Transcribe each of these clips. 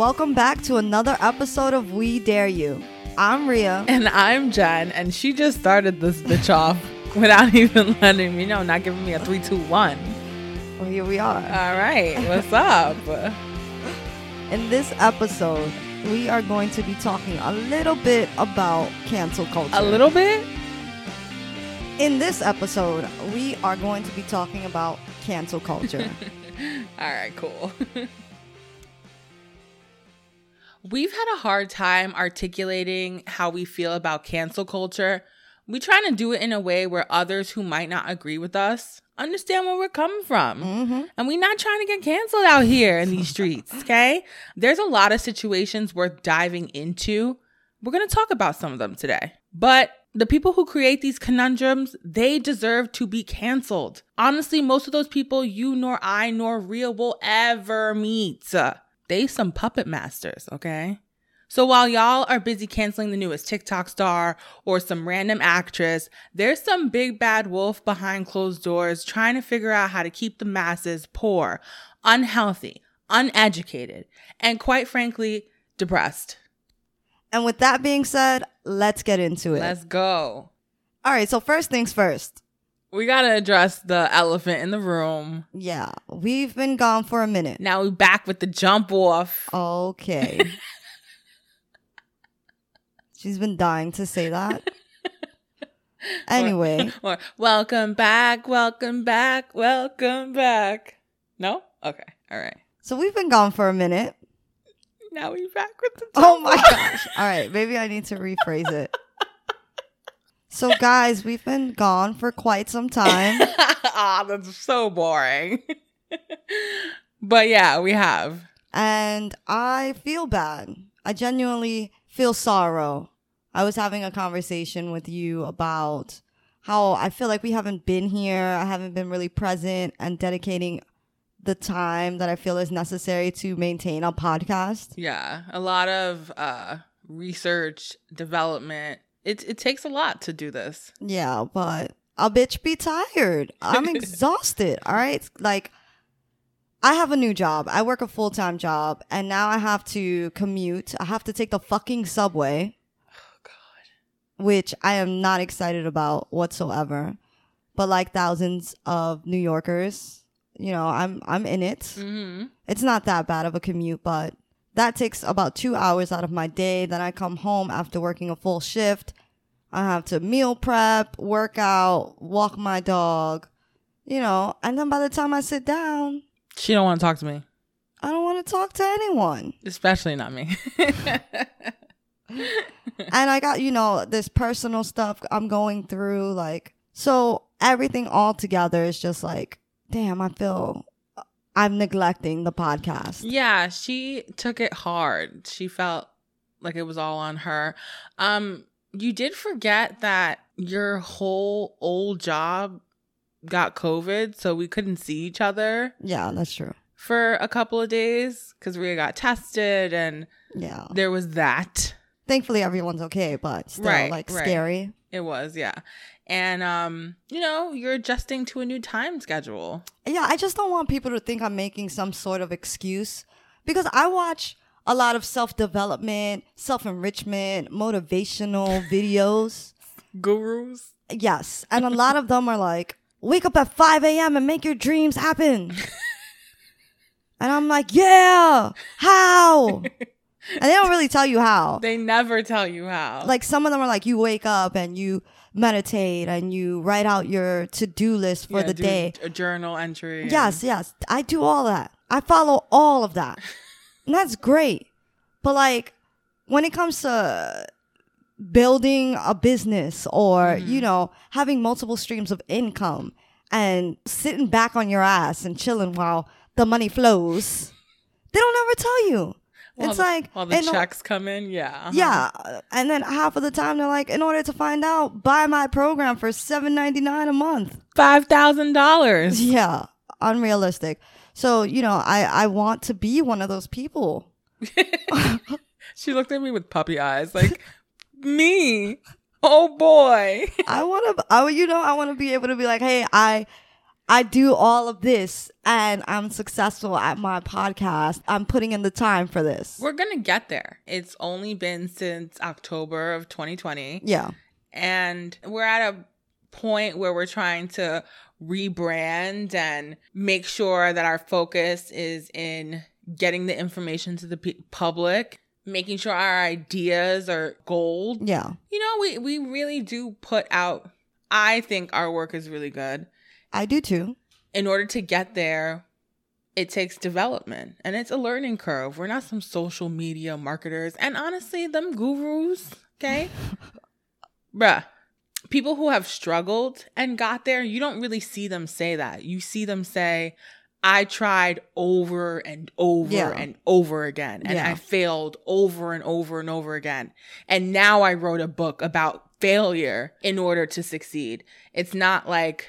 Welcome back to another episode of We Dare You. I'm Ria. And I'm Jen, and she just started this bitch off without even letting me know, not giving me a three, two, one. Well, here we are. All right, what's up? In this episode, we are going to be talking a little bit about cancel culture. A little bit? In this episode, we are going to be talking about cancel culture. All right, cool. We've had a hard time articulating how we feel about cancel culture. We try to do it in a way where others who might not agree with us understand where we're coming from. hmm And we're not trying to get canceled out here in these streets, okay? There's a lot of situations worth diving into. We're going to talk about some of them today. But the people who create these conundrums, they deserve to be canceled. Honestly, most of those people you nor I nor Ria will ever meet. They some puppet masters, okay? So while y'all are busy canceling the newest TikTok star or some random actress, there's some big bad wolf behind closed doors trying to figure out how to keep the masses poor, unhealthy, uneducated, and quite frankly, depressed. And with that being said, let's get into it. Let's go. All right, so first things first. We gotta address the elephant in the room. Yeah, we've been gone for a minute. Now we're back with the jump off. Okay. She's been dying to say that. Anyway, Or welcome back, welcome back, welcome back. No? Okay. All right. so we've been gone for a minute. Now we're back with the Oh my off. gosh. All right, maybe I need to rephrase it. So, guys, we've been gone for quite some time. Ah, that's so boring. but yeah, we have. and I feel bad. I genuinely feel sorrow. I was having a conversation with you about how I feel like we haven't been here. I haven't been really present and dedicating the time that I feel is necessary to maintain a podcast. Yeah, a lot of uh research, development. It it takes a lot to do this. Yeah, but a bitch be tired. I'm exhausted. All right. Like, I have a new job. I work a full time job, and now I have to commute. I have to take the fucking subway. Oh god. which I am not excited about whatsoever. But like thousands of New Yorkers, you know, I'm I'm in it. Mhm. It's not that bad of a commute, but that takes about 2 hours out of my day. Then I come home after working a full shift. I have to meal prep, work out, walk my dog, you know, and then by the time I sit down, She don't want to talk to me, I don't want to talk to anyone. especially not me. and I got, you know, this personal stuff I'm going through. Like, so everything all together is just like, damn, I feel I'm neglecting the podcast. yeah, she took it hard. She felt like it was all on her. Um you did forget that your whole old job got covid, so we couldn't see each other. Yeah, that's true. for a couple of days because Rhea got tested and Yeah. there was that. Thankfully, everyone's okay, but still, Right, like, right. scary. It was, yeah. And um, you know, you're adjusting to a new time schedule. Yeah, I just don't want people to think I'm making some sort of excuse because I watch a lot of self development, self enrichment, motivational videos. Gurus. Yes. And a lot of them are like, wake up at 5 a.m. and make your dreams happen. and I'm like, yeah, how? And they don't really tell you how. They never tell you how. Like some of them are like, you wake up and you meditate and you write out your to do list for Yeah, the day. A journal entry. Yes, yes. I do all that. I follow all of that. and that's great. But like when it comes to building a business or, Mm-hmm. you know, having multiple streams of income and sitting back on your ass and chilling while the money flows, they don't ever tell you. While it's the- like while the o- checks come in, yeah. uh-huh. yeah, and then half of the time they're like, in order to find out, buy my program for seven ninety nine a month. Five thousand dollars. Yeah, unrealistic. So you know, I I want to be one of those people. She looked at me with puppy eyes, like me. Oh boy. I want to. I you know I want to be able to be like, hey, I I do all of this and I'm successful at my podcast. I'm putting in the time for this. We're going to get there. It's only been since October of 2020. Yeah. And we're at a point where we're trying to rebrand and make sure that our focus is in getting the information to the p- public, making sure our ideas are gold. Yeah. You know, we, we really do put out, I think our work is really good. I do too. In order to get there, it takes development and it's a learning curve. We're not some social media marketers. And honestly, them gurus, okay? Bruh, people who have struggled and got there, you don't really see them say that. You see them say, I tried over and over Yeah. and over again, and Yeah. I failed over and over and over again. And now I wrote a book about failure in order to succeed. It's not like,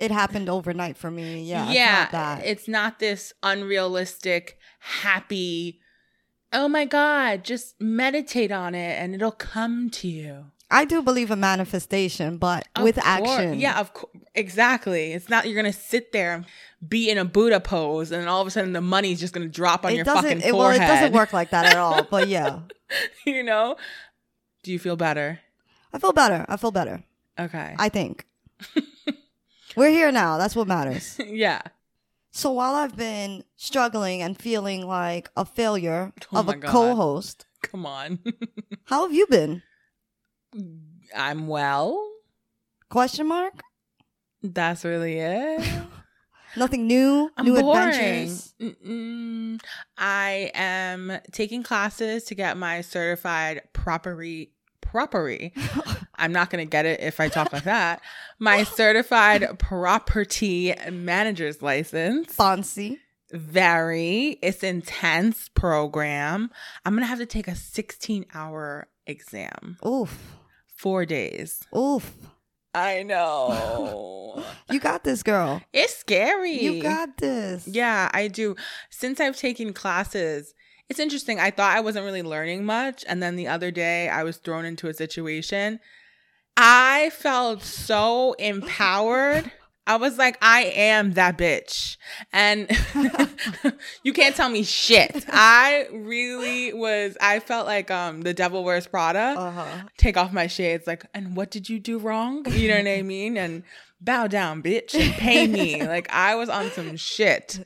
It happened overnight for me. Yeah. it's yeah, not that. it's not this unrealistic, happy, oh my God, just meditate on it and it'll come to you. I do believe in manifestation, but Of with course. action. Yeah, of course. Exactly. It's not you're gonna sit there and be in a Buddha pose and all of a sudden the money's just gonna drop on It your doesn't fucking it, well, it doesn't work like that at all. But yeah. you know? Do you feel better? I feel better. I feel better. Okay. I think. We're here now. That's what matters. yeah. So while I've been struggling and feeling like a failure Oh of a God. co-host, Come on. how have you been? I'm well. Question mark? That's really it. Nothing new? I'm new boring. adventures? Mm-mm. I am taking classes to get my certified property property. I'm not going to get it if I talk like that. My certified property manager's license. Fancy. Very. It's intense program. I'm going to have to take a 16 hour exam. Oof. 4 days. Oof. I know. You got this, girl. it's scary. You got this. Yeah, I do. Since I've taken classes, it's interesting. I thought I wasn't really learning much. And then the other day, I was thrown into a situation. I felt so empowered. I was like, I am that bitch. And you can't tell me shit. I really was, I felt like um the devil wears Prada Uh-huh. take off my shades like and what did you do wrong you know what i mean and bow down bitch and pay me like i was on some shit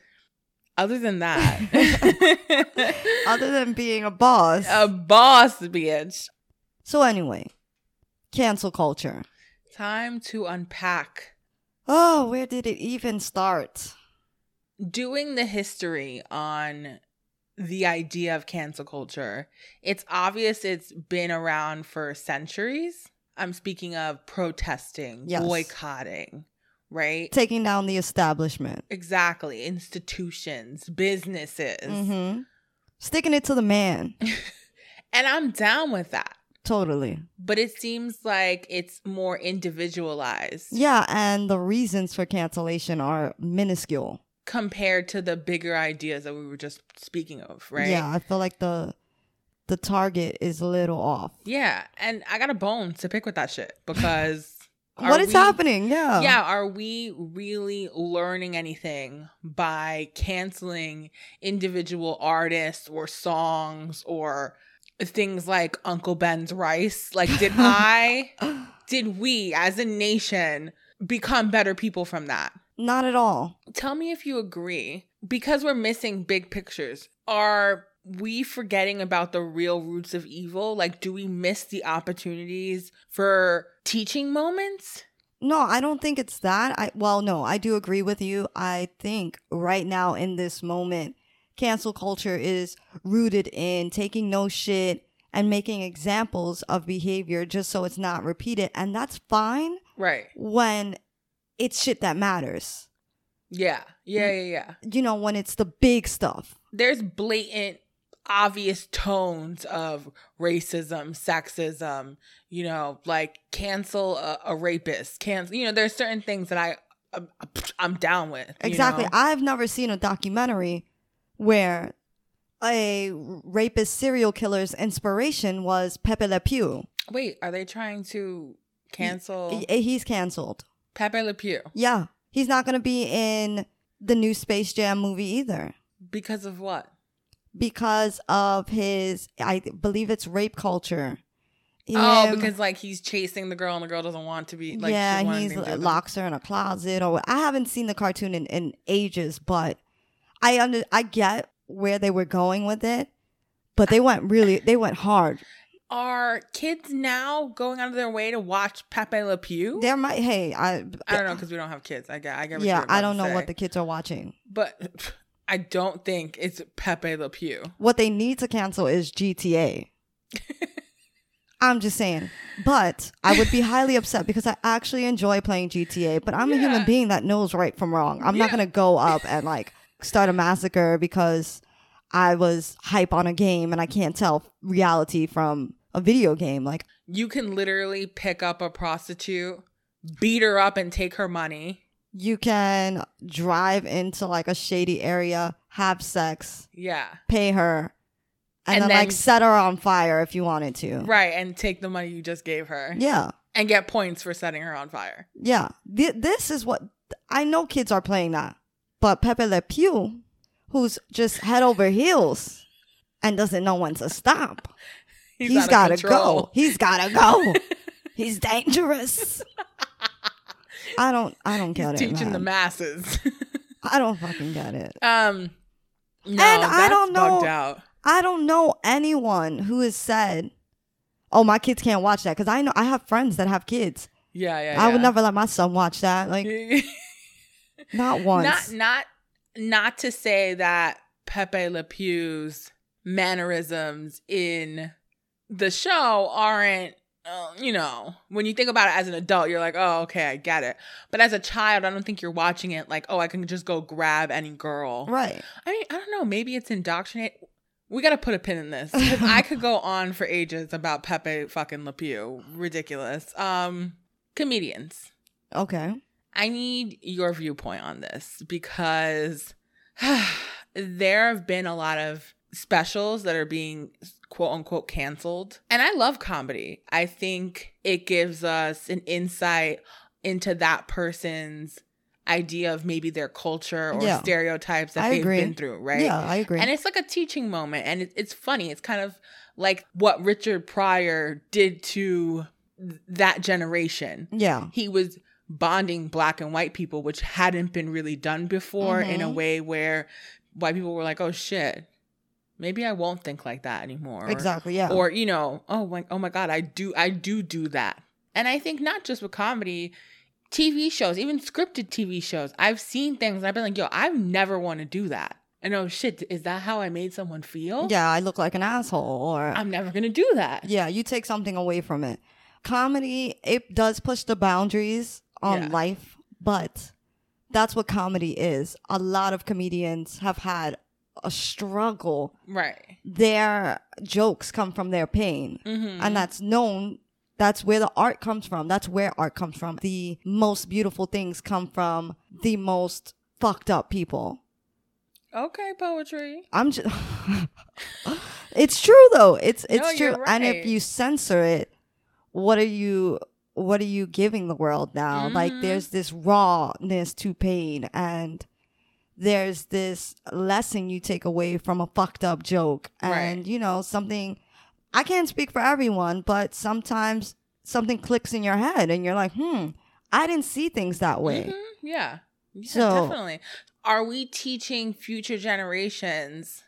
other than that Other than being a boss. a boss bitch so anyway, cancel culture. time to unpack Oh, where did it even start? doing the history on the idea of cancel culture it's obvious it's been around for centuries i'm speaking of protesting Yes. boycotting right Taking down the establishment. Exactly. Institutions, businesses. hmm Sticking it to the man. And I'm down with that. Totally. But it seems like it's more individualized Yeah, and the reasons for cancellation are minuscule. compared to the bigger ideas that we were just speaking of, right? Yeah, I feel like the the target is a little off. Yeah. And I got a bone to pick with that shit because What is we- happening? Yeah. Yeah, are we really learning anything by canceling individual artists or songs or things like Uncle Ben's rice? Like did I did we as a nation become better people from that? Not at all. Tell me if you agree. Because we're missing big pictures, are we forgetting about the real roots of evil? Like, do we miss the opportunities for teaching moments? No, I don't think it's that. I well, no, I do agree with you. I think right now in this moment, cancel culture is rooted in taking no shit and making examples of behavior just so it's not repeated, and that's fine Right. when it's shit that matters. Yeah. Yeah. Yeah. Yeah. You know, when it's the big stuff. There's blatant, obvious tones of racism, sexism, you know, like cancel a, a rapist, cancel, you know, there's certain things that I, I'm, I'm down with. Exactly. know? I've never seen a documentary where a rapist serial killer's inspiration was Pepe Le Pew. Wait, are they trying to cancel He- He's canceled. Pepe Le Pew? Yeah. He's not going to be in the new Space Jam movie either Because of what? Because of his, I believe it's rape culture. Oh, because like he's chasing the girl and the girl doesn't want to be like yeah, he's locks her in a closet. Or I haven't seen the cartoon in, in ages, but I under I get where they were going with it, but they went really they went hard. Are kids now going out of their way to watch Pepe Le Pew? There might hey I I don't know because we don't have kids. I get I get. What yeah I don't know what the kids are watching. but I don't think it's Pepe Le Pew. What they need to cancel is GTA. I'm just saying. But I would be highly upset because I actually enjoy playing GTA, but I'm a human being that knows right from wrong. I'm not going to go up and like start a massacre because I was hype on a game and I can't tell reality from a video game. Like, You can literally pick up a prostitute, beat her up, and take her money. You can drive into like a shady area, have sex, Yeah, pay her, and, And then, then- like set her on fire if you wanted to. right, and take the money you just gave her, Yeah. and get points for setting her on fire. Yeah, Th- this is what I know. Kids are playing that, but Pepe Le Pew, who's just head over heels and doesn't know when to stop. He's, he's gotta control. go. He's gotta go. he's dangerous. I don't. I don't get He's it. teaching the masses. I don't fucking get it. um, no, And I don't know-. I don't know anyone who has said, "Oh, my kids can't watch that," because I know I have friends that have kids. Yeah, yeah. I would never let my son watch that. Like not once. not not not to say that Pepe Le Pew's mannerisms in the show aren't uh, you know when you think about it as an adult you're like oh okay i get it but as a child i don't think you're watching it like oh i can just go grab any girl right. i mean i don't know maybe it's indoctrinate we gotta put a pin in this. i could go on for ages about pepe fucking le pew ridiculous um comedians Okay. I need your viewpoint on this because there have been a lot of specials that are being quote unquote canceled. And I love comedy. I think it gives us an insight into that person's idea of maybe their culture or Yeah. stereotypes that I they've agree. been through, right? Yeah, I agree. And it's like a teaching moment and it, it's funny. It's kind of like what Richard Pryor did to that generation yeah. he was bonding black and white people, which hadn't been really done before in a Mhm. way where white people were like, oh shit, maybe I won't think like that anymore. Exactly. Yeah. Or, you know, oh my, oh my God, I do, I do do that. And I think not just with comedy, TV shows, even scripted TV shows, I've seen things I've been like, yo, I never want to do that. And oh shit, is that how I made someone feel? yeah, I look like an asshole or I'm never to do that. yeah, you take something away from it. Comedy, it does push the boundaries on Yeah. life, but that's what comedy is. A lot of comedians have had a struggle. Right. Their jokes come from their pain. hmm And that's known. That's where the art comes from. That's where art comes from. The most beautiful things come from the most fucked up people. Okay, poetry. I'm just. it's true though. It's it's No, true. you're And if you censor it, what are you? What are you giving the world now? Like Mhm. there's this rawness to pain, and there's this lesson you take away from a fucked up joke, and Right. you know something. I can't speak for everyone, but sometimes something clicks in your head, and you're like, "Hmm, I didn't see things that way." Mhm, Yeah. Yeah, So- definitely. Are we teaching future generations?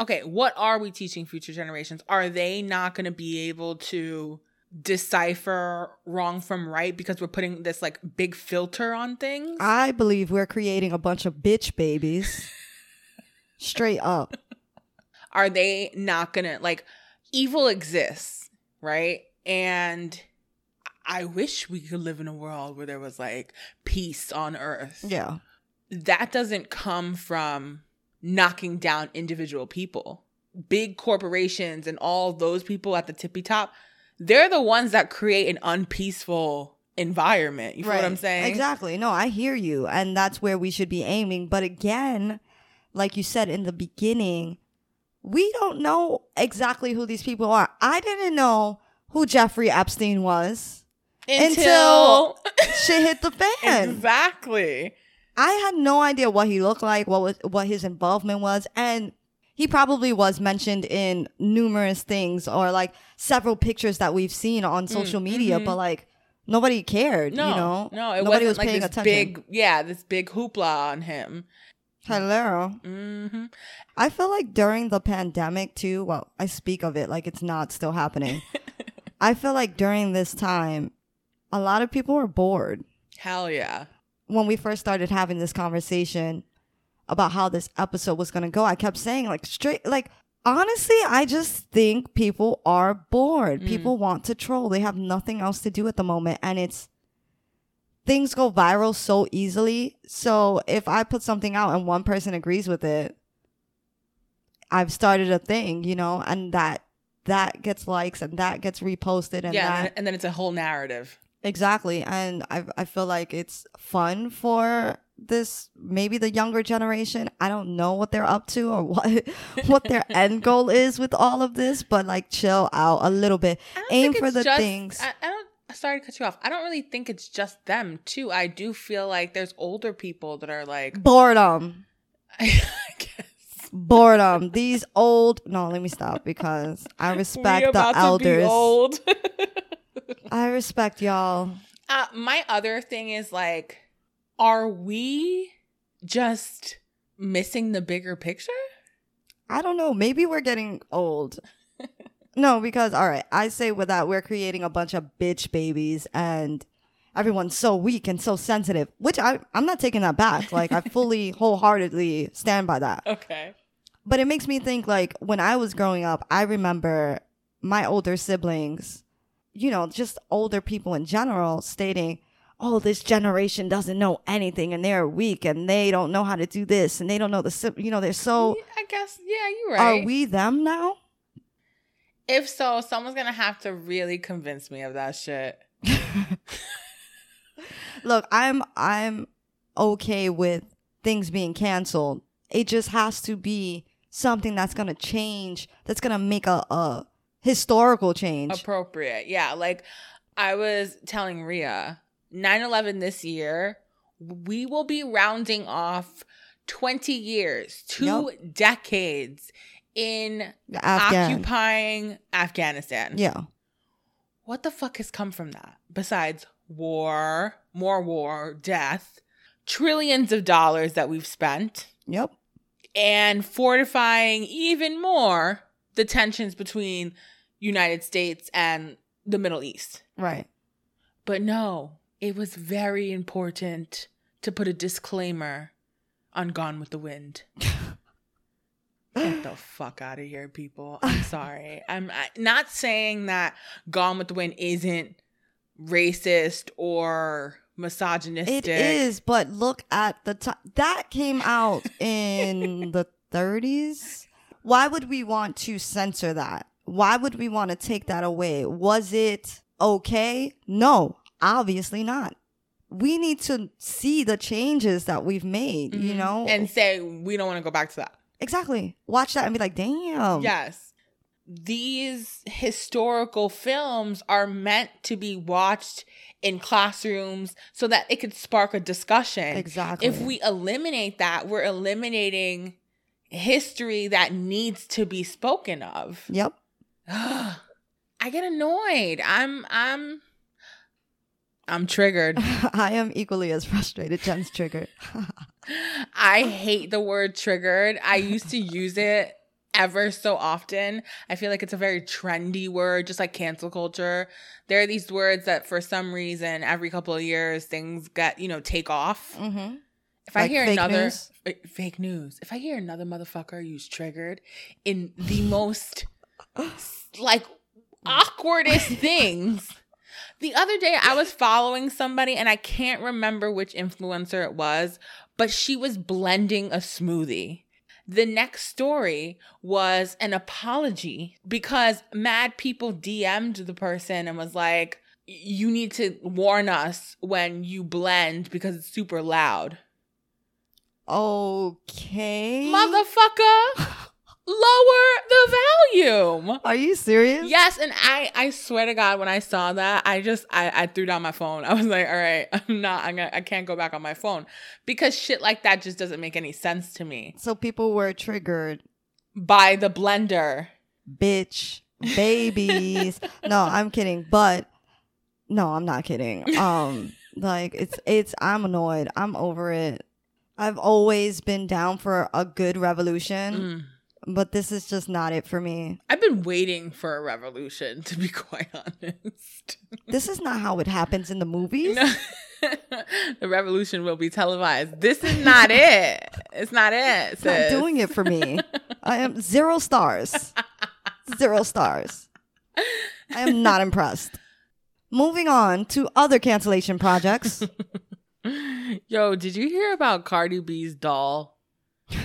Okay, what are we teaching future generations? Are they not going to be able to decipher wrong from right because we're putting this like big filter on things? I believe we're creating a bunch of bitch babies. Straight up. are they not to like evil exists, right? And I wish we could live in a world where there was like peace on earth. Yeah. that doesn't come from knocking down individual people. Big corporations and all those people at the tippy top, they're the ones that create an unpeaceful environment. You feel what I'm saying? Exactly. No, I hear you. And that's where we should be aiming. But again, like you said in the beginning, we don't know exactly who these people are. I didn't know who Jeffrey Epstein was. Until, Shit hit the fan. exactly. I had no idea what he looked like, what was what his involvement was, and he probably was mentioned in numerous things or like several pictures that we've seen on social media, but like nobody cared. Mm, mm-hmm. No, you know, no, it nobody wasn't was like paying this attention. big, yeah, this big hoopla on him. Hello. hmm I feel like during the pandemic too, well, I speak of it like it's not still happening. I feel like during this time, a lot of people were bored. Hell yeah. When we first started having this conversation about how this episode was going to go, I kept saying like straight, like, honestly, I just think people are bored. Mm. People want to troll. They have nothing else to do at the moment. And it's, things go viral so easily. So if I put something out and one person agrees with it, I've started a thing, you know, and that that gets likes and that gets reposted and yeah, that and then it's a whole narrative. Exactly. And I I feel like it's fun for this maybe the younger generation. I don't know what they're up to or what what their end goal is with all of this, but like chill out a little bit. Aim for the just- things. I, I don't. Sorry to cut you off. I don't really think it's just them too. I do feel like there's older people that are like, Boredom. I guess. Boredom. These old no, let me stop because I respect the about to be elders. I respect y'all. Uh, my other thing is like, are we just missing the bigger picture? I don't know. Maybe we're getting old. no, because all right, I say with that we're creating a bunch of bitch babies and everyone's so weak and so sensitive, which I I'm not taking that back. Like I fully wholeheartedly stand by that. Okay. But it makes me think like when I was growing up, I remember my older siblings, you know, just older people in general stating, "Oh, this generation doesn't know anything and they're weak and they don't know how to do this and they don't know the you know, they're so I guess. Yeah, you're right. are we them now?" If so, someone's gonna have to really convince me of that shit. Look, I'm I'm okay with things being canceled. It just has to be something that's gonna change. That's gonna make a, a historical change. Appropriate. Yeah. Like I was telling Ria, 9 11 this year, we will be rounding off 20 years, two decades in Afghan. occupying Afghanistan. yeah. What the fuck has come from that? Besides war, more war, death, trillions of dollars that we've spent, Yep. and fortifying even more the tensions between United States and the Middle East. Right. But no, it was very important to put a disclaimer on Gone with the Wind. Get the fuck out of here, people. I'm sorry. I'm not saying that Gone with the Wind isn't racist or misogynistic. It is, but look at the time that came out in the 30s. Why would we want to censor that? Why would we want to take that away? Was it okay? No, obviously not. We need to see the changes that we've made, you know? Mm-hmm. And say we don't want to go back to that. exactly. Watch that and be like, damn. Yes. These historical films are meant to be watched in classrooms so that it could spark a discussion. Exactly. If we eliminate that, we're eliminating history that needs to be spoken of. Yep. I get annoyed. I'm I'm I'm triggered. I am equally as frustrated. Jen's triggered. I hate the word triggered. I used to use it ever so often. I feel like it's a very trendy word, just like cancel culture. There are these words that for some reason every couple of years things get, you know, take off. mm-hmm. If I hear another news? fake news, if I hear another motherfucker use triggered in the most like awkwardest things. The other day I was following somebody and I can't remember which influencer it was, but she was blending a smoothie. The next story was an apology because mad people DM'd the person and was like, you need to warn us when you blend because it's super loud. Okay. Motherfucker, lower the volume. Are you serious? Yes, and I I swear to God, when I saw that, I just I, I threw down my phone. I was like, all right, I'm not I'm gonna I can't go back on my phone because shit like that just doesn't make any sense to me. So people were triggered. By the blender. Bitch, babies. no, I'm kidding. But no, I'm not kidding. Um, like it's it's I'm annoyed. I'm over it. I've always been down for a good revolution. Mm. but this is just not it for me. I've been waiting for a revolution, to be quite honest. This is not how it happens in the movies. No. the revolution will be televised. This is not it. It's not it. It's not doing it for me. I am zero stars. Zero stars. I am not impressed. Moving on to other cancellation projects. Yo, did you hear about Cardi B's doll?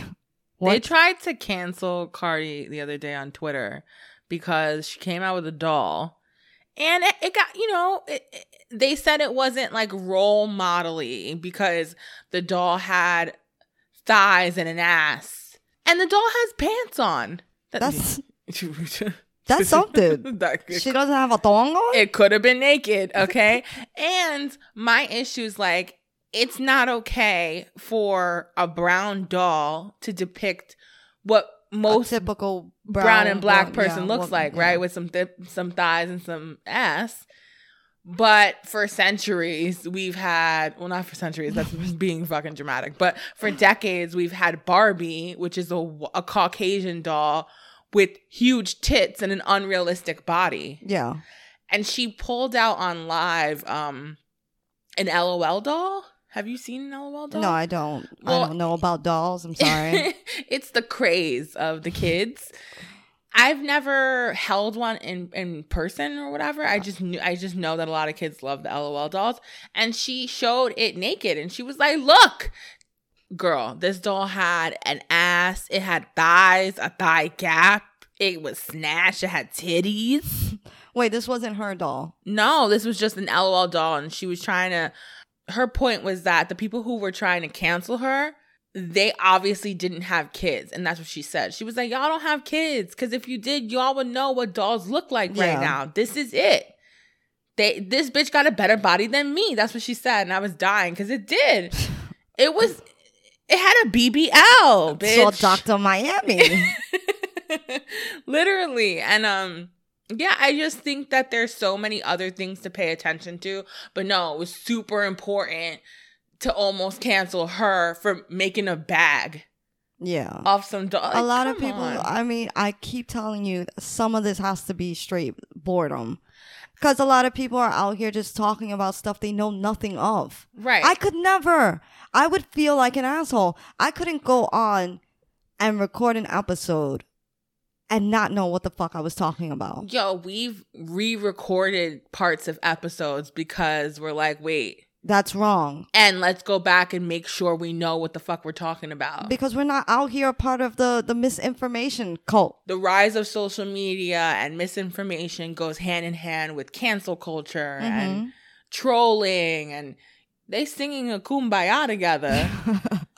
They tried to cancel Cardi the other day on Twitter because she came out with a doll. And it, it got, you know, it, it- they said it wasn't like role modelly because the doll had thighs and an ass. And the doll has pants on. That- That's that's something. That- She doesn't have a thong on? it could have been naked, okay? and my issue is like, it's not okay for a brown doll to depict what A most typical brown, and black one- person yeah, looks one- like, yeah. right? With some th- some thighs and some ass. But for centuries, we've had, well, not for centuries, that's being fucking dramatic, but for decades, we've had Barbie, which is a, a Caucasian doll with huge tits and an unrealistic body Yeah. and she pulled out on live um an LOL doll. Have you seen an LOL doll? No, I don't. Well- I don't know about dolls. I'm sorry. it's the craze of the kids. I've never held one in in person or whatever. I just knew I just know that a lot of kids love the LOL dolls and she showed it naked and she was like, "Look, girl, this doll had an ass, it had thighs, a thigh gap, it was snatched, it had titties." Wait, this wasn't her doll. No, this was just an LOL doll, and she was trying to. Her point was that the people who were trying to cancel her, they obviously didn't have kids, and that's what she said. She was like, "Y'all don't have kids, because if you did, y'all would know what dolls look like right now. This is it. They this bitch got a better body than me. That's what she said, and I was dying because it did. It was. It had a BBL, bitch. Saw Doctor Miami. literally and um yeah i just think that there's so many other things to pay attention to but no it was super important to almost cancel her for making a bag yeah. off some dog a lot of people i mean i keep telling you some of this has to be straight boredom because a lot of people are out here just talking about stuff they know nothing of. Right. I could never. I would feel like an asshole. I couldn't go on and record an episode and not know what the fuck i was talking about yo we've re-recorded parts of episodes because we're like wait that's wrong and let's go back and make sure we know what the fuck we're talking about because we're not out here a part of the the misinformation cult the rise of social media and misinformation goes hand in hand with cancel culture and Mhm. trolling and they singing a kumbaya together.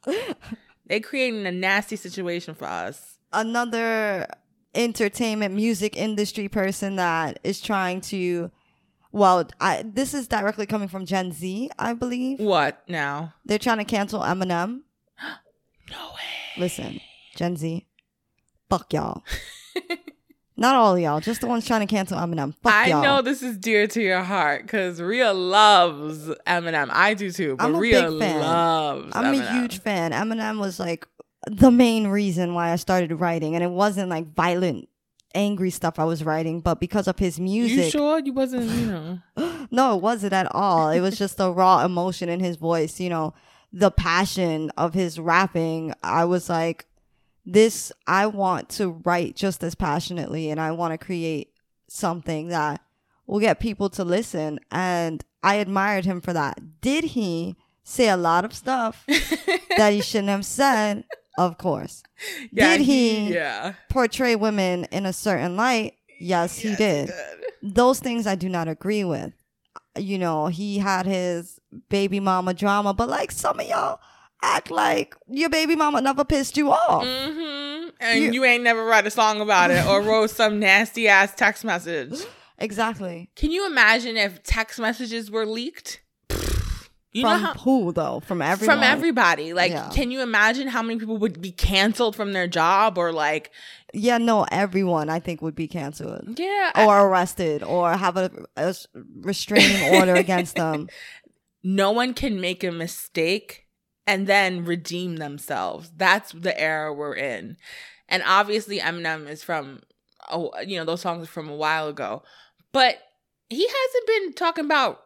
they creating a nasty situation for us. another entertainment music industry person that is trying to well I, this is directly coming from gen z i believe What now? they're trying to cancel eminem No way. listen gen z fuck y'all not all of y'all just the ones trying to cancel eminem fuck I y'all know this is dear to your heart because Rhea loves Eminem. I do too, but I'm a Rhea big fan. loves i'm Eminem. a huge fan eminem was like the main reason why i started writing and it wasn't like violent angry stuff i was writing but because of his music You sure you wasn't, you know? no, it wasn't at all. It was just the raw emotion in his voice, you know, the passion of his rapping. I was like, this, I want to write just as passionately and I want to create something that will get people to listen. And I admired him for that. Did he say a lot of stuff that he shouldn't have said? Of course. Yeah, Did he Yeah. portray women in a certain light? Yes, he did those things I do not agree with. You know, he had his baby mama drama, but like some of y'all, act like your baby mama never pissed you off. Mm-hmm. And You- you, ain't never write a song about it or wrote some nasty ass text message. Exactly. Can you imagine if text messages were leaked? You from know how who though? From everyone. from everybody. Like, Yeah. can you imagine how many people would be canceled from their job or like, Yeah, no, everyone I think would be canceled yeah, I- or arrested or have a restraining order against them. no one can make a mistake and then redeem themselves. That's the era we're in. And obviously Eminem is from oh, you know, those songs are from a while ago. But he hasn't been talking about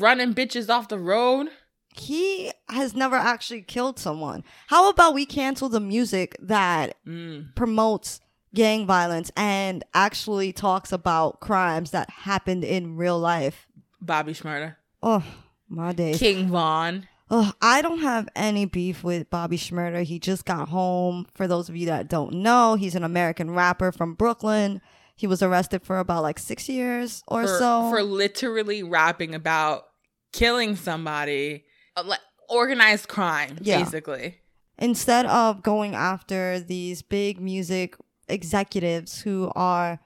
running bitches off the road. He has never actually killed someone. How about we cancel the music that Mm. promotes gang violence and actually talks about crimes that happened in real life? Bobby Shmurda. Oh, my days. King Von. Oh, I don't have any beef with Bobby Shmurda. He just got home. For those of you that don't know, he's an American rapper from Brooklyn. He was arrested for about like six years or for, so. for literally rapping about killing somebody, uh, like organized crime, Yeah. basically. Instead of going after these big music executives who are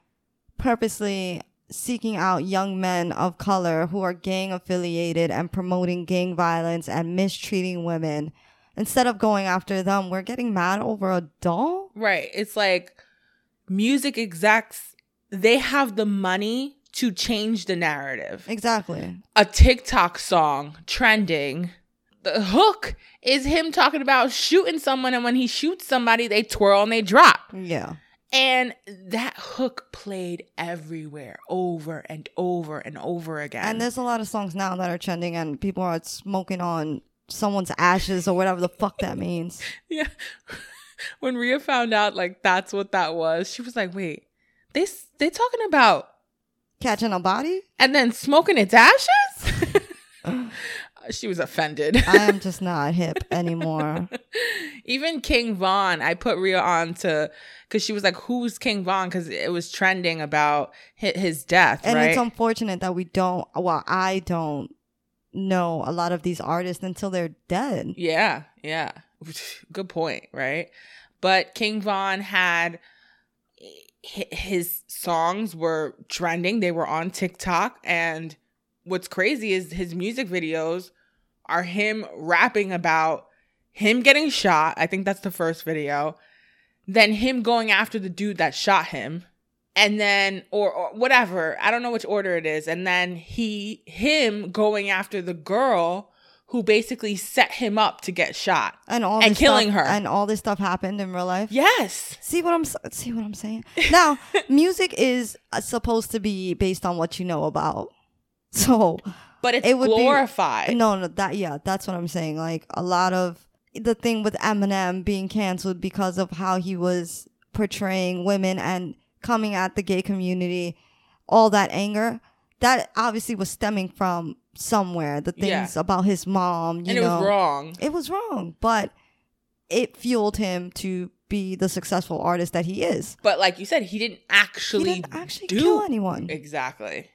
purposely seeking out young men of color who are gang affiliated and promoting gang violence and mistreating women, instead of going after them, we're getting mad over a doll? Right. It's like music execs, they have the money to change the narrative. Exactly. A TikTok song trending. The hook is him talking about shooting someone, and when he shoots somebody, they twirl and they drop. Yeah. And that hook played everywhere, over and over and over again. And there's a lot of songs now that are trending and people are smoking on someone's ashes or whatever the fuck that means. Yeah. When Rhea found out like that's what that was, she was like, "Wait, they they talking about Catching a body? and then smoking its ashes?" she was offended. I am just not hip anymore. Even King Von, I put Rhea on to because she was like, "Who's King Von?" Because it was trending about hi- his death, And right? it's unfortunate that we don't, well, I don't know a lot of these artists until they're dead. Yeah, yeah. Good point, right? But King Von had his songs were trending. They were on TikTok and what's crazy is his music videos are him rapping about him getting shot. I think that's the first video. Then him going after the dude that shot him. And then or, or whatever, I don't know which order it is. And then he him going after the girl who basically set him up to get shot. And all And killing stuff, her. And all this stuff happened in real life. Yes. See what I'm see what I'm saying? Now, music is uh, supposed to be based on what you know about. So, But it's It would be- no, no, that yeah, that's what I'm saying. Like a lot of the thing with Eminem being canceled because of how he was portraying women and coming at the gay community, all that anger, that obviously was stemming from somewhere. The Yeah. things about his mom, you and it know, was wrong. It was wrong, but it fueled him to be the successful artist that he is. But like you said, he didn't actually he didn't actually do kill anyone. Exactly.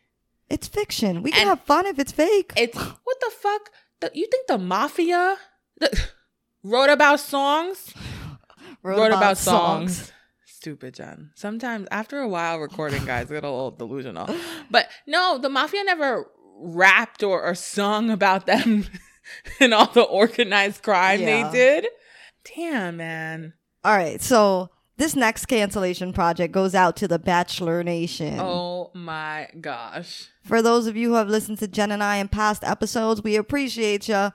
It's fiction. We can And- have fun if it's fake. It's what the fuck? The, you think the mafia the, wrote about songs? Wrote, about, songs. Stupid, Jen. Sometimes after a while, recording guys get a little delusional. But no, the mafia never rapped or, or sung about them and all the organized crime Yeah. they did. Damn, man. All right, so this next cancellation project goes out to the Bachelor Nation. Oh my gosh. For those of you who have listened to Jen and I in past episodes, we appreciate you.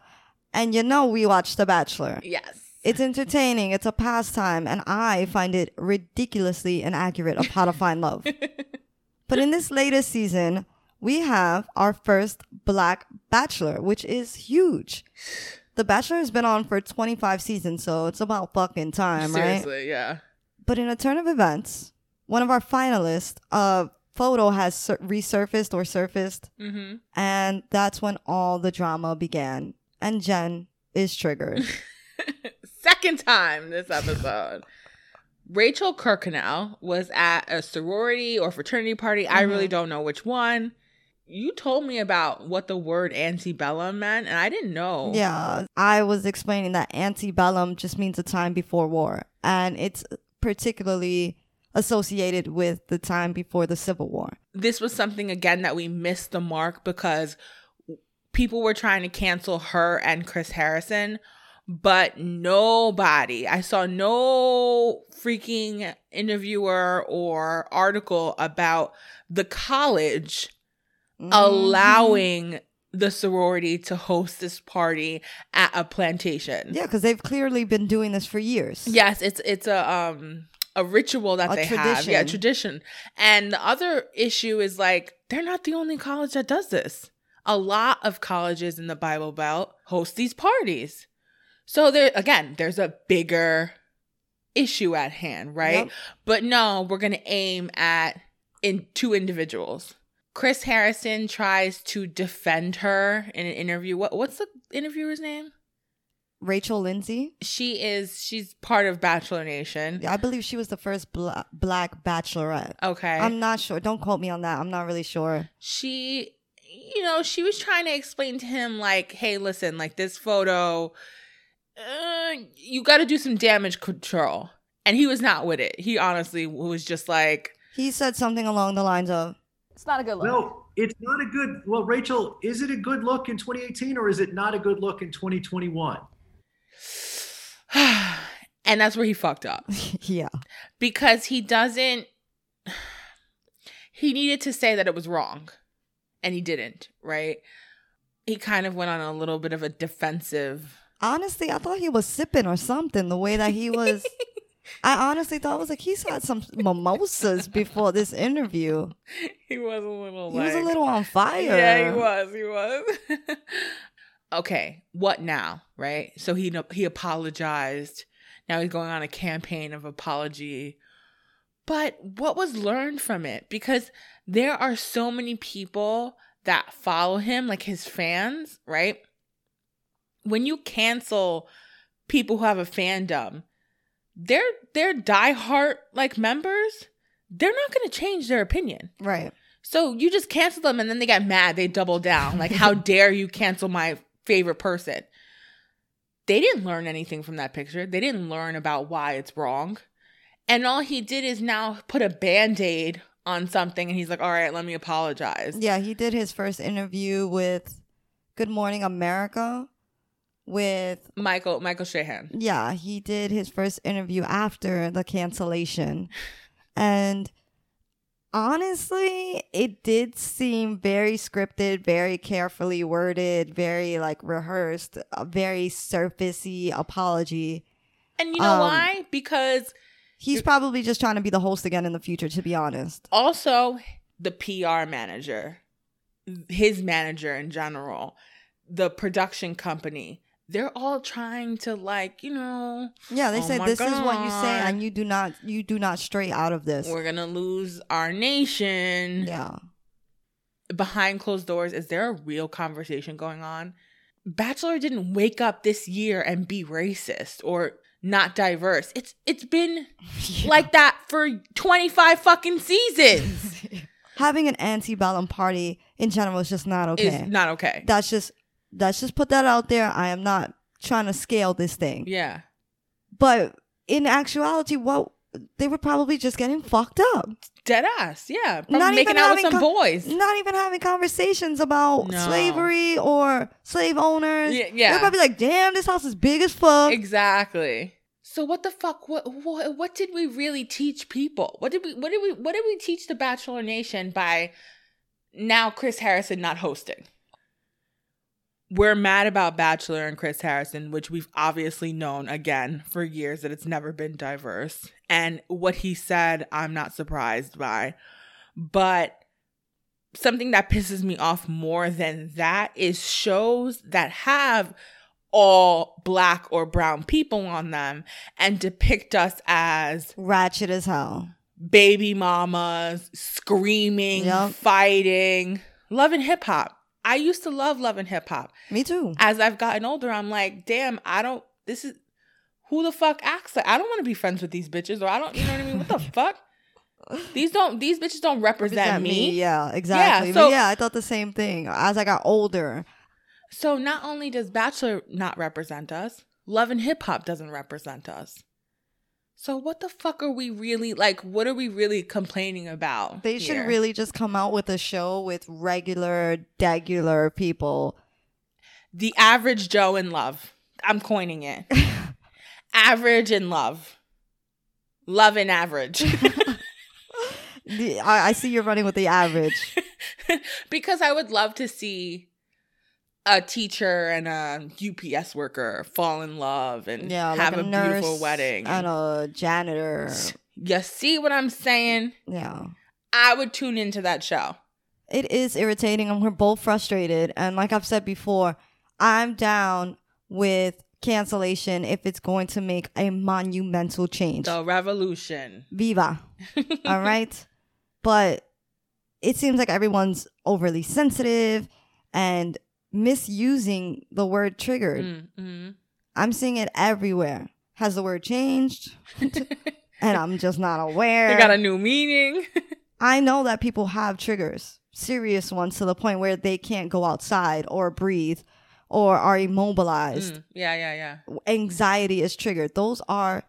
And you know we watch The Bachelor. Yes. It's entertaining, it's a pastime, and I find it ridiculously inaccurate of how to find love. but in this latest season, we have our first black bachelor, which is huge. The Bachelor has been on for 25 seasons, so it's about fucking time, right? Seriously, yeah. But in a turn of events, one of our finalists, a photo has sur- resurfaced or surfaced, Mm-hmm. and that's when all the drama began. And Jen is triggered. Second time this episode. Rachel Kirkconnell was at a sorority or fraternity party. I really mm-hmm. don't know which one. you told me about what the word antebellum meant, and I didn't know. Yeah, I was explaining that antebellum just means a time before war, and it's particularly associated with the time before the Civil War. This was something again that we missed the mark because people were trying to cancel her and Chris Harrison, but nobody, I saw no freaking interviewer or article about the college Mhm. allowing the sorority to host this party at a plantation. Yeah, because they've clearly been doing this for years. Yes, it's it's a um a ritual that A they have. Yeah, tradition. tradition. And the other issue is like they're not the only college that does this. A lot of colleges in the Bible Belt host these parties. So there again, there's a bigger issue at hand, right? Yep. But no, we're going to aim at in two individuals. Chris Harrison tries to defend her in an interview. What what's the interviewer's name? Rachel Lindsay. She is she's part of Bachelor Nation. I believe she was the first bla- black bachelorette. Okay. I'm not sure. Don't quote me on that. I'm not really sure. she you know, she was trying to explain to him like, "Hey, listen, like this photo uh, you got to do some damage control." And he was not with it. He honestly was just like, He said something along the lines of, It's not a good look. Well, it's not a good. Well, Rachel, is it a good look in 2018 or is it not a good look in 2021? and that's where he fucked up. yeah. because he doesn't he needed to say that it was wrong and he didn't right he kind of went on a little bit of a defensive Honestly, I thought he was sipping or something. The way that he was, I honestly thought it was like he's had some mimosas before this interview. he was a little He was a little on fire. yeah he was he was okay what now right so he he apologized now he's going on a campaign of apology but what was learned from it because there are so many people that follow him like his fans right when you cancel people who have a fandom they're they're diehard like members they're not going to change their opinion Right. so you just cancel them and then they get mad. They double down. Like, how dare you cancel my favorite person? They didn't learn anything from that picture. They didn't learn about why it's wrong. And all he did is now put a band aid on something and he's like, all right, let me apologize. Yeah, he did his first interview with Good Morning America with Michael, Michael Strahan. yeah, he did his first interview after the cancellation. And honestly, it did seem very scripted, very carefully worded, very like rehearsed, a very surfacey apology. And you know Um, why? Because He's probably just trying to be the host again in the future, to be honest. also the PR manager, his manager in general, the production company, they're all trying to like, you know, Yeah, they Oh said my this is what you say, and you do not you do not stray out of this. we're gonna lose our nation. Yeah. Behind closed doors, is there a real conversation going on? Bachelor didn't wake up this year and be racist or not diverse. It's it's been like that for 25 fucking seasons. Having an antebellum party in general is just not okay. Is not okay. that's just that's just put that out there. I am not trying to scale this thing. yeah. But in actuality, what they were probably just getting fucked up. Dead ass. Yeah. Probably Not making out with some co- boys. Not even having conversations about No. slavery or slave owners. Yeah, yeah. They're probably like, damn, this house is big as fuck. Exactly. So what the fuck? What, what what did we really teach people? What did we what did we what did we teach the Bachelor Nation by now Chris Harrison not hosting? We're mad about Bachelor and Chris Harrison, which we've obviously known again for years that it's never been diverse. And what he said, I'm not surprised by. But something that pisses me off more than that is shows that have all black or brown people on them and depict us as Ratchet as hell. baby mamas screaming, Yep. fighting, Love and Hip Hop. I used to love loving hip hop. Me too. As I've gotten older, I'm like, damn, I don't. This is who the fuck acts like I don't want to be friends with these bitches, or I don't. You know what I mean? What the fuck? These don't these bitches don't represent, Represent me. Yeah, exactly. so- but yeah, I thought the same thing. As I got older, So not only does Bachelor not represent us, Love and Hip Hop doesn't represent us. So what the fuck are we really like? What are we really complaining about? they should really just come out with a show with regular, regular people. the average Joe in love. I'm coining it. average in love. Love and average. The, I, I see you're running with the average. because I would love to see a teacher and a UPS worker fall in love and Yeah, like have a, a, nurse beautiful wedding. and a janitor. you see what I'm saying? Yeah. I would tune into that show. It is irritating and we're both frustrated. And like I've said before, I'm down with cancellation if it's going to make a monumental change. The revolution. Viva. All right. But it seems like everyone's overly sensitive and misusing the word triggered. Mm, mm. I'm seeing it everywhere. Has the word changed? and I'm just not aware. They got a new meaning. I know that people have triggers, serious ones to the point where they can't go outside or breathe or are immobilized. Mm, yeah, yeah, yeah. Anxiety is triggered. Those are,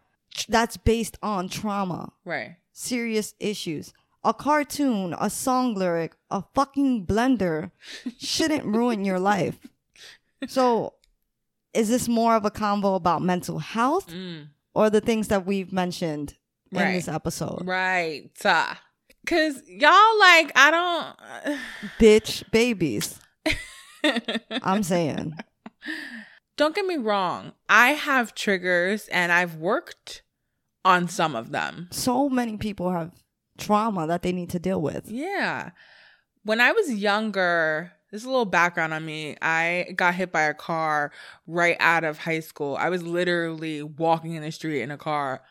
that's based on trauma, Right. serious issues. A cartoon, a song lyric, a fucking blender shouldn't ruin your life. So, is this more of a convo about mental health Mm. or the things that we've mentioned in Right. this episode? Right. Uh, Cause y'all like I don't Bitch babies. I'm saying. Don't get me wrong. I have triggers and I've worked on some of them. So many people have trauma that they need to deal with. Yeah. When I was younger, there's a little background on me. I got hit by a car right out of high school. I was literally walking in the street in a car,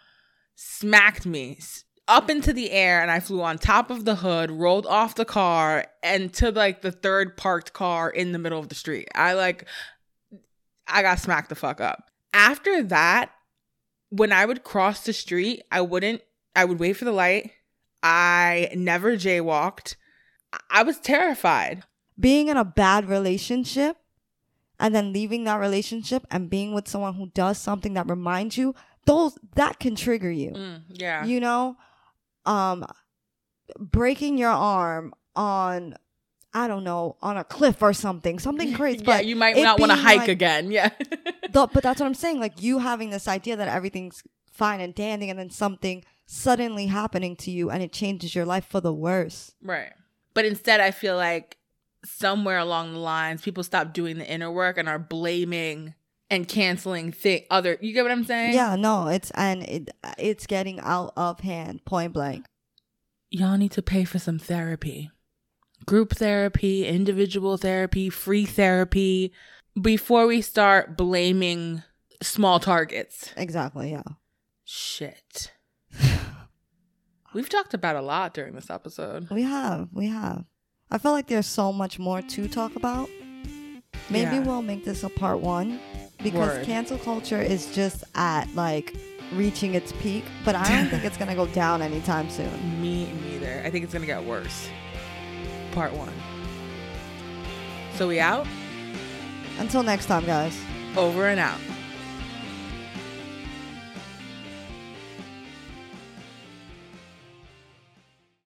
smacked me up into the air, and I flew on top of the hood, rolled off the car, and to like the third parked car in the middle of the street. I like, I got smacked the fuck up. After that, when I would cross the street, I wouldn't, I would wait for the light. I never jaywalked. I was terrified. Being in a bad relationship and then leaving that relationship and being with someone who does something that reminds you, those that can trigger you. Mm, yeah. You know, um breaking your arm on I don't know, on a cliff or something. Something crazy. yeah, but you might not want to hike like- again. Yeah. the, but that's what I'm saying. Like you having this idea that everything's fine and dandy, and then something suddenly happening to you, and it changes your life for the worse. right. But instead, I feel like somewhere along the lines, people stop doing the inner work and are blaming and canceling thi- other. You get what I'm saying? Yeah, no, it's and it it's getting out of hand, point blank. Y'all need to pay for some therapy. Group therapy, individual therapy, free therapy before we start blaming small targets. Exactly. Yeah. Shit. We've talked about a lot during this episode. We have, we have. I feel like there's so much more to talk about. Maybe Yeah. we'll make this a part one because Word. cancel culture is just at like reaching its peak, but I don't think it's gonna go down anytime soon. Me neither. I think it's gonna get worse. Part one. So we out? Until next time, guys. Over and out.